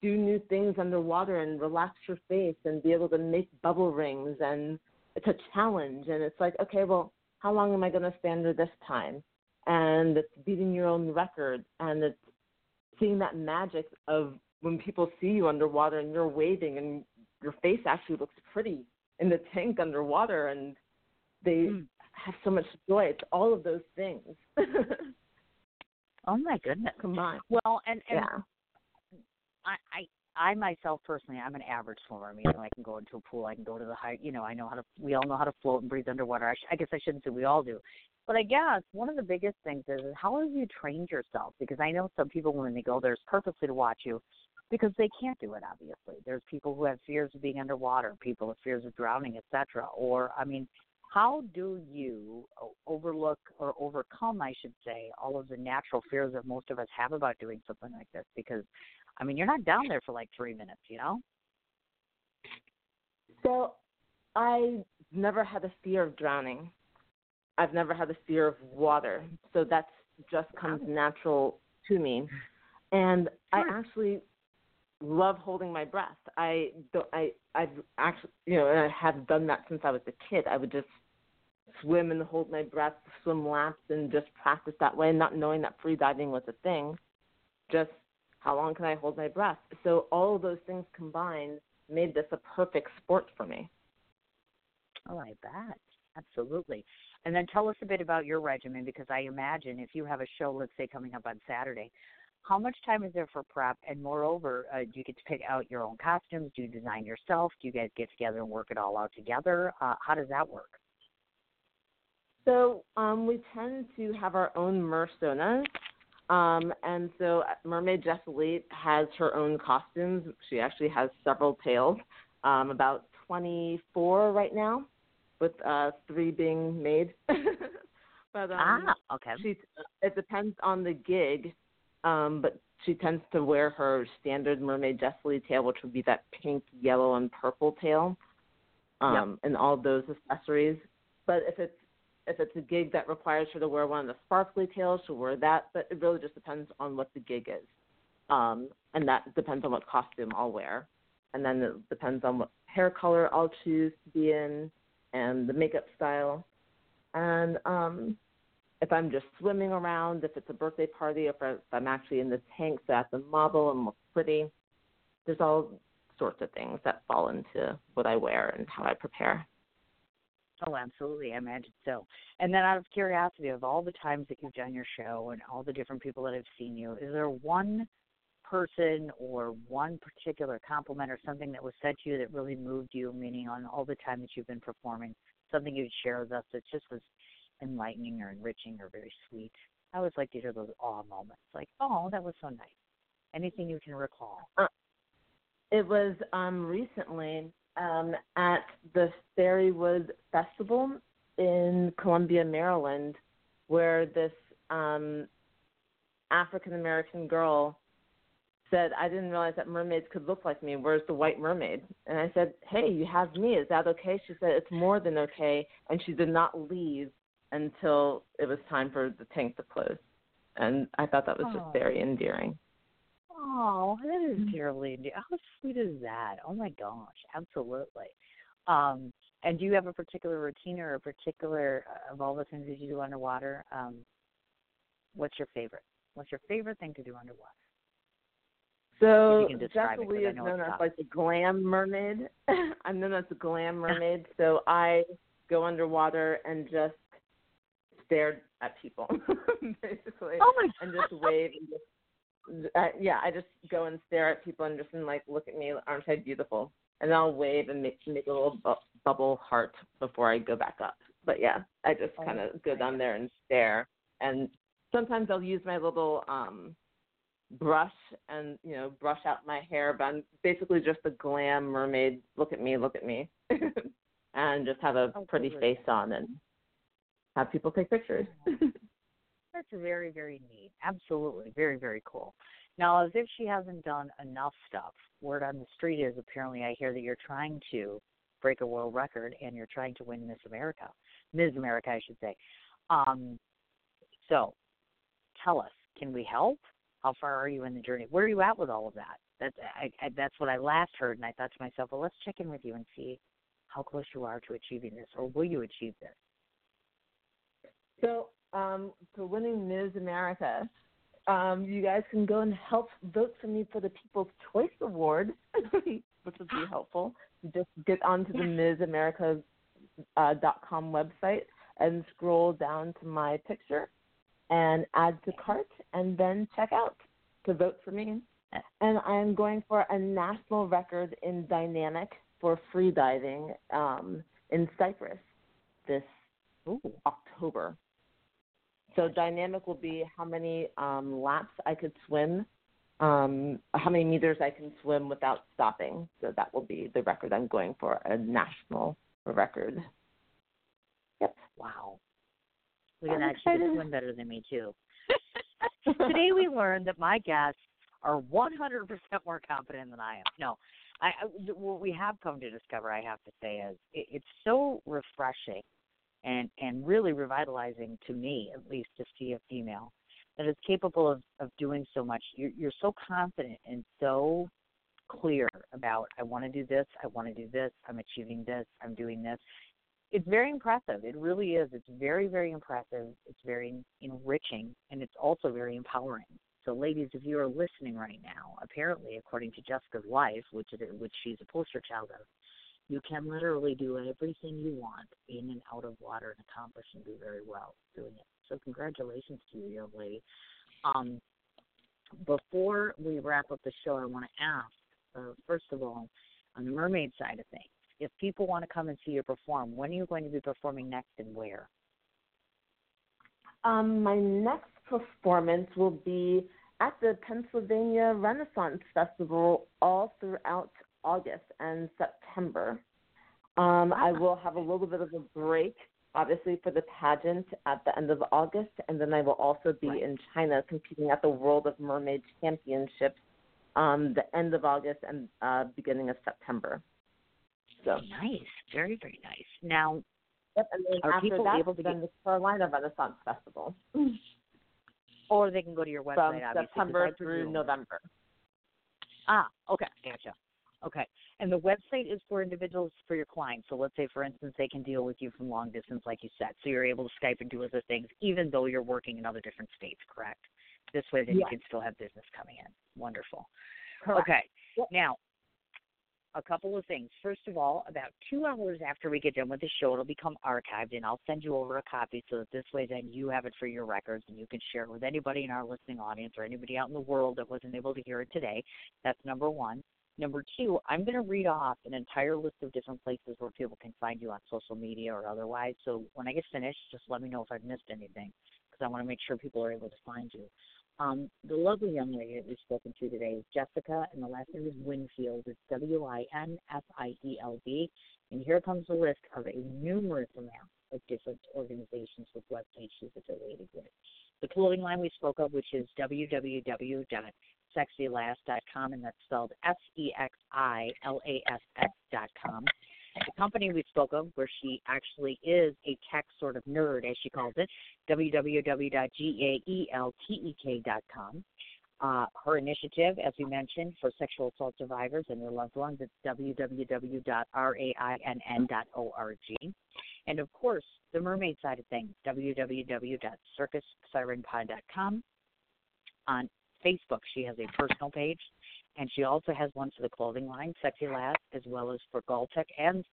do new things underwater and relax your face and be able to make bubble rings and it's a challenge. And it's like okay well how long am i going to stay under this time? And it's beating your own record. And it's seeing that magic of when people see you underwater and you're waving and your face actually looks pretty in the tank underwater and they Mm. have so much joy. It's all of those things. Oh my goodness. combined Well, and and yeah I, I I myself personally, I'm an average swimmer. I mean, I can go into a pool, I can go to the high. You know, I know how to. We all know how to float and breathe underwater. I, sh- I guess I shouldn't say we all do, but I guess one of the biggest things is, how have you trained yourself? Because I know some people when they go there's purposely to watch you, because they can't do it. Obviously, there's people who have fears of being underwater, people have fears of drowning, etc. Or I mean, how do you overlook or overcome, I should say, all of the natural fears that most of us have about doing something like this? Because I mean, you're not down there for like three minutes, you know? So I never had a fear of drowning. I've never had a fear of water. So that just comes oh. natural to me. And I actually love holding my breath. I don't I I've actually you know, and I have done that since I was a kid. I would just swim and hold my breath, swim laps and just practice that way, not knowing that free diving was a thing. Just how long can I hold my breath? So all of those things combined made this a perfect sport for me. Oh, I bet. Absolutely. And then tell us a bit about your regimen because I imagine if you have a show, let's say coming up on Saturday, how much time is there for prep? And moreover, uh, do you get to pick out your own costumes? Do you design yourself? Do you guys get together and work it all out together? Uh, how does that work? So um, we tend to have our own mersonas. Um, and so Mermaid Jessie has her own costumes. She actually has several tails, um, about 24 right now, with uh, three being made. but um, ah, okay. She, it depends on the gig, um, but she tends to wear her standard Mermaid Jessie tail, which would be that pink, yellow, and purple tail, um, yep. and all those accessories. But if it's if it's a gig that requires her to wear one of the sparkly tails, she'll wear that. But it really just depends on what the gig is, um, and that depends on what costume I'll wear, and then it depends on what hair color I'll choose to be in, and the makeup style, and um, if I'm just swimming around, if it's a birthday party, if I'm actually in the tank, so I have to model and look pretty. There's all sorts of things that fall into what I wear and how I prepare. Oh, absolutely. I imagine so. And then, out of curiosity, of all the times that you've done your show and all the different people that have seen you, is there one person or one particular compliment or something that was said to you that really moved you, meaning on all the time that you've been performing, something you'd share with us that just was enlightening or enriching or very sweet? I always like to hear those awe moments, like, oh, that was so nice. Anything you can recall? Uh, it was um, recently um, at the Fairywood Festival in Columbia, Maryland, where this um, African American girl said, I didn't realize that mermaids could look like me. Where's the white mermaid? And I said, Hey, you have me. Is that okay? She said, It's more than okay. And she did not leave until it was time for the tank to close. And I thought that was just very endearing. Oh, that is terribly How sweet is that? Oh my gosh, absolutely. Um, and do you have a particular routine or a particular uh, of all the things that you do underwater? Um, what's your favorite? What's your favorite thing to do underwater? So Jessie is known as like the glam mermaid. I'm known as the glam mermaid. so I go underwater and just stare at people, basically, oh my and just wave and just uh, yeah, I just go and stare at people and just and like look at me, aren't I beautiful? And I'll wave and make make a little bu- bubble heart before I go back up. But yeah, I just oh, kind of go down there and stare. And sometimes I'll use my little um brush and you know brush out my hair, but I'm basically just a glam mermaid. Look at me, look at me, and just have a oh, pretty face on and have people take pictures. That's very, very neat. Absolutely. Very, very cool. Now, as if she hasn't done enough stuff, word on the street is apparently I hear that you're trying to break a world record and you're trying to win Miss America. Ms. America, I should say. Um, so, tell us, can we help? How far are you in the journey? Where are you at with all of that? That's I, I, that's what I last heard, and I thought to myself, well, let's check in with you and see how close you are to achieving this, or will you achieve this? So um, for winning Ms. America. Um, you guys can go and help vote for me for the People's Choice Award, which would be helpful. Just get onto the Ms. America uh, dot com website and scroll down to my picture and add to cart and then check out to vote for me. And I'm going for a national record in dynamic for free diving um, in Cyprus this Ooh. October. So dynamic will be how many um, laps I could swim, um, how many meters I can swim without stopping. So that will be the record I'm going for, a national record. Yep. Wow. Look at that. She can swim better than me, too. Today we learned that my guests are 100% more competent than I am. No, I, what we have come to discover, I have to say, is it, it's so refreshing and and really revitalizing to me at least to see a female that is capable of of doing so much. You're you're so confident and so clear about i want to do this i want to do this i'm achieving this i'm doing this. It's very impressive. It really is. It's very very impressive. It's very enriching and it's also very empowering. So ladies if you are listening right now apparently according to jessica's life which it, which she's a poster child of you can literally do everything you want in and out of water and accomplish and do very well doing it. So congratulations to you, young lady. Um, before we wrap up the show, I want to ask, uh, first of all, on the mermaid side of things, if people want to come and see you perform, when are you going to be performing next and where? Um, my next performance will be at the Pennsylvania Renaissance Festival all throughout August and September. Um, I will have a little bit of a break, obviously, for the pageant at the end of August, and then I will also be Right. in China competing at the World of Mermaid Championships um, the end of August and uh, beginning of September. So, Nice, very very nice. Now, yep, and then Are after people that, able to then the Carolina Renaissance Festival or they can go to your website from September through November. Ah, okay, gotcha. Okay, and the website is for individuals for your clients. So let's say, for instance, they can deal with you from long distance, like you said. So you're able to Skype and do other things, even though you're working in other different states. Correct. This way, then Yes. you can still have business coming in. Wonderful. Correct. Okay. Yep. Now, a couple of things. First of all, about two hours after we get done with the show, it'll become archived, and I'll send you over a copy so that this way, then you have it for your records, and you can share it with anybody in our listening audience or anybody out in the world that wasn't able to hear it today. That's number one. Number two, I'm going to read off an entire list of different places where people can find you on social media or otherwise. So when I get finished, just let me know if I've missed anything because I want to make sure people are able to find you. Um, the lovely young lady that we've spoken to today is Jessica, and the last name is Winfield. It's W I N F I E L D. And here comes the list of a numerous amount of different organizations with websites she's affiliated with. The clothing line we spoke of, which is www.sexylass.com, and that's spelled S E X I L A S S.com. The company we spoke of, where she actually is a tech sort of nerd, as she calls it, www.gaeltek.com. Uh, her initiative, as we mentioned, for sexual assault survivors and their loved ones, it's www.rainn.org. And of course, the mermaid side of things, www.circussirenpod.com. On Facebook, she has a personal page, and she also has one for the clothing line, Sexy Lass, as well as for Gaeltek and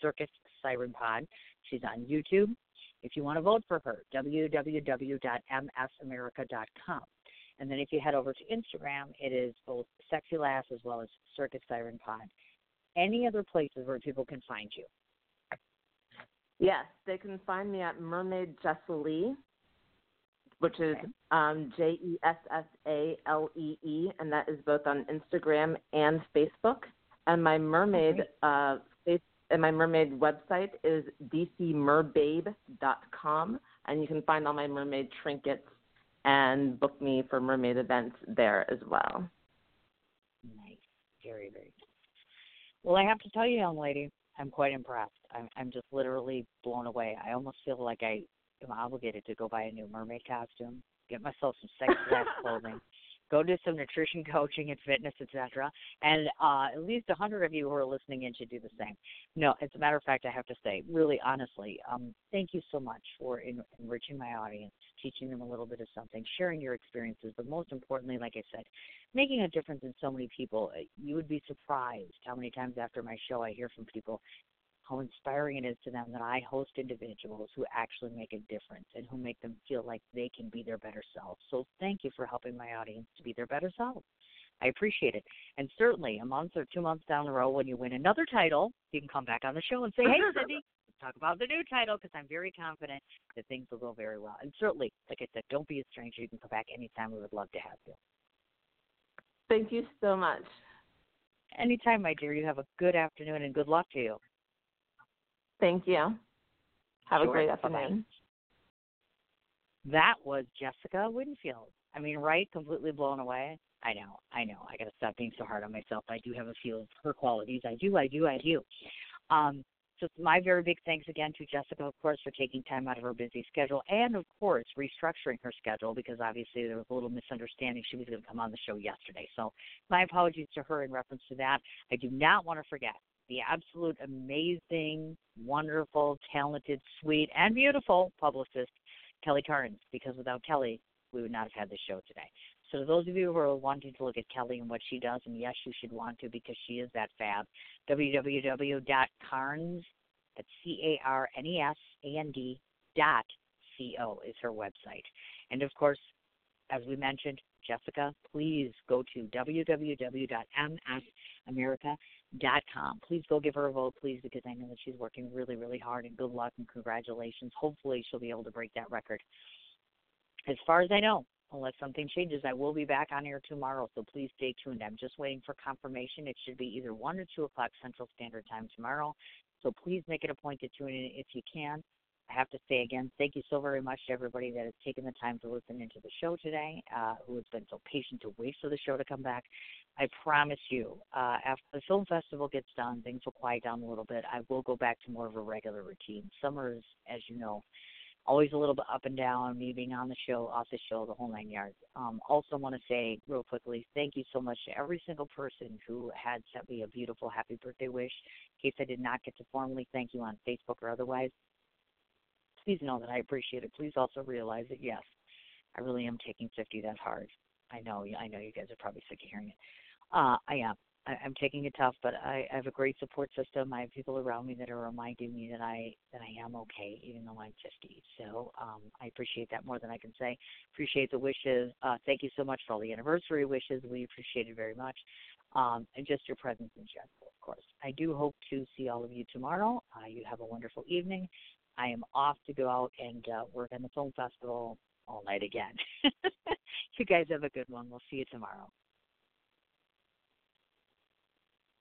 Circus Siren Pod. She's on YouTube. If you want to vote for her, www.msamerica.com. And then if you head over to Instagram, it is both Sexy Lass as well as Circus Siren Pod. Any other places where people can find you? Yes, they can find me at Mermaid Jessalee, which is um, J E S S A L E E, and that is both on Instagram and Facebook. And my mermaid uh, face and my mermaid website is dcmerbabe.com, and you can find all my mermaid trinkets and book me for mermaid events there as well. Nice. Very, very nice. Well, I have to tell you, young lady, I'm quite impressed. I'm, I'm just literally blown away. I almost feel like I am obligated to go buy a new mermaid costume, get myself some sexy ass clothing, go do some nutrition coaching and fitness, etc. And uh, at least a hundred of you who are listening in should do the same. No, as a matter of fact, I have to say, really honestly, um, thank you so much for en- enriching my audience, teaching them a little bit of something, sharing your experiences, but most importantly, like I said, making a difference in so many people. Uh, You would be surprised how many times after my show I hear from people how inspiring it is to them that I host individuals who actually make a difference and who make them feel like they can be their better selves. So thank you for helping my audience to be their better selves. I appreciate it. And certainly a month or two months down the road when you win another title, you can come back on the show and say, Hey Cindy, talk about the new title because I'm very confident that things will go very well. And certainly, like I said, don't be a stranger. You can come back anytime. We would love to have you. Thank you so much. Anytime, my dear. You have a good afternoon and good luck to you. Thank you. Have a Sure. great Bye-bye. afternoon. That was Jessica Winfield. I mean, right? Completely blown away. I know, I know. I got to stop being so hard on myself. I do have a few of her qualities. I do, I do, I do. Um, so my very big thanks again to Jessica, of course, for taking time out of her busy schedule and, of course, restructuring her schedule because obviously there was a little misunderstanding. She was going to come on the show yesterday. So my apologies to her in reference to that. I do not want to forget the absolute amazing, wonderful, talented, sweet, and beautiful publicist, Kelly Carnes, because without Kelly, we would not have had this show today. So those of you who are wanting to look at Kelly and what she does, and yes, you should want to because she is that fab, www.carnes, that's C-A-R-N-E-S-A-N-D dot C-O is her website. And of course, as we mentioned, Jessica, please go to www.msamerica.com. Please go give her a vote, please, because I know that she's working really, really hard. And good luck and congratulations. Hopefully, she'll be able to break that record. as far as I know, unless something changes, I will be back on air tomorrow. So please stay tuned. I'm just waiting for confirmation. It should be either one or two o'clock Central Standard Time tomorrow. So please make it a point to tune in if you can. I have to say again, thank you so very much to everybody that has taken the time to listen into the show today, uh, who has been so patient to wait for the show to come back. I promise you, uh, after the film festival gets done, things will quiet down a little bit. I will go back to more of a regular routine. Summer is, as you know, always a little bit up and down, me being on the show, off the show, the whole nine yards. Um, also want to say real quickly, thank you so much to every single person who had sent me a beautiful happy birthday wish. In case I did not get to formally thank you on Facebook or otherwise, please know that I appreciate it. Please also realize that yes, I really am taking 50 that hard. I know, I know you guys are probably sick of hearing it. Uh, I am. I, I'm taking it tough, but I, I have a great support system. I have people around me that are reminding me that I that I am okay, even though I'm 50. So um, I appreciate that more than I can say. Appreciate the wishes. Uh, thank you so much for all the anniversary wishes. We appreciate it very much, um, and just your presence in general, of course. I do hope to see all of you tomorrow. Uh, you have a wonderful evening. I am off to go out and uh, work on the film festival all night again. you guys have a good one. We'll see you tomorrow.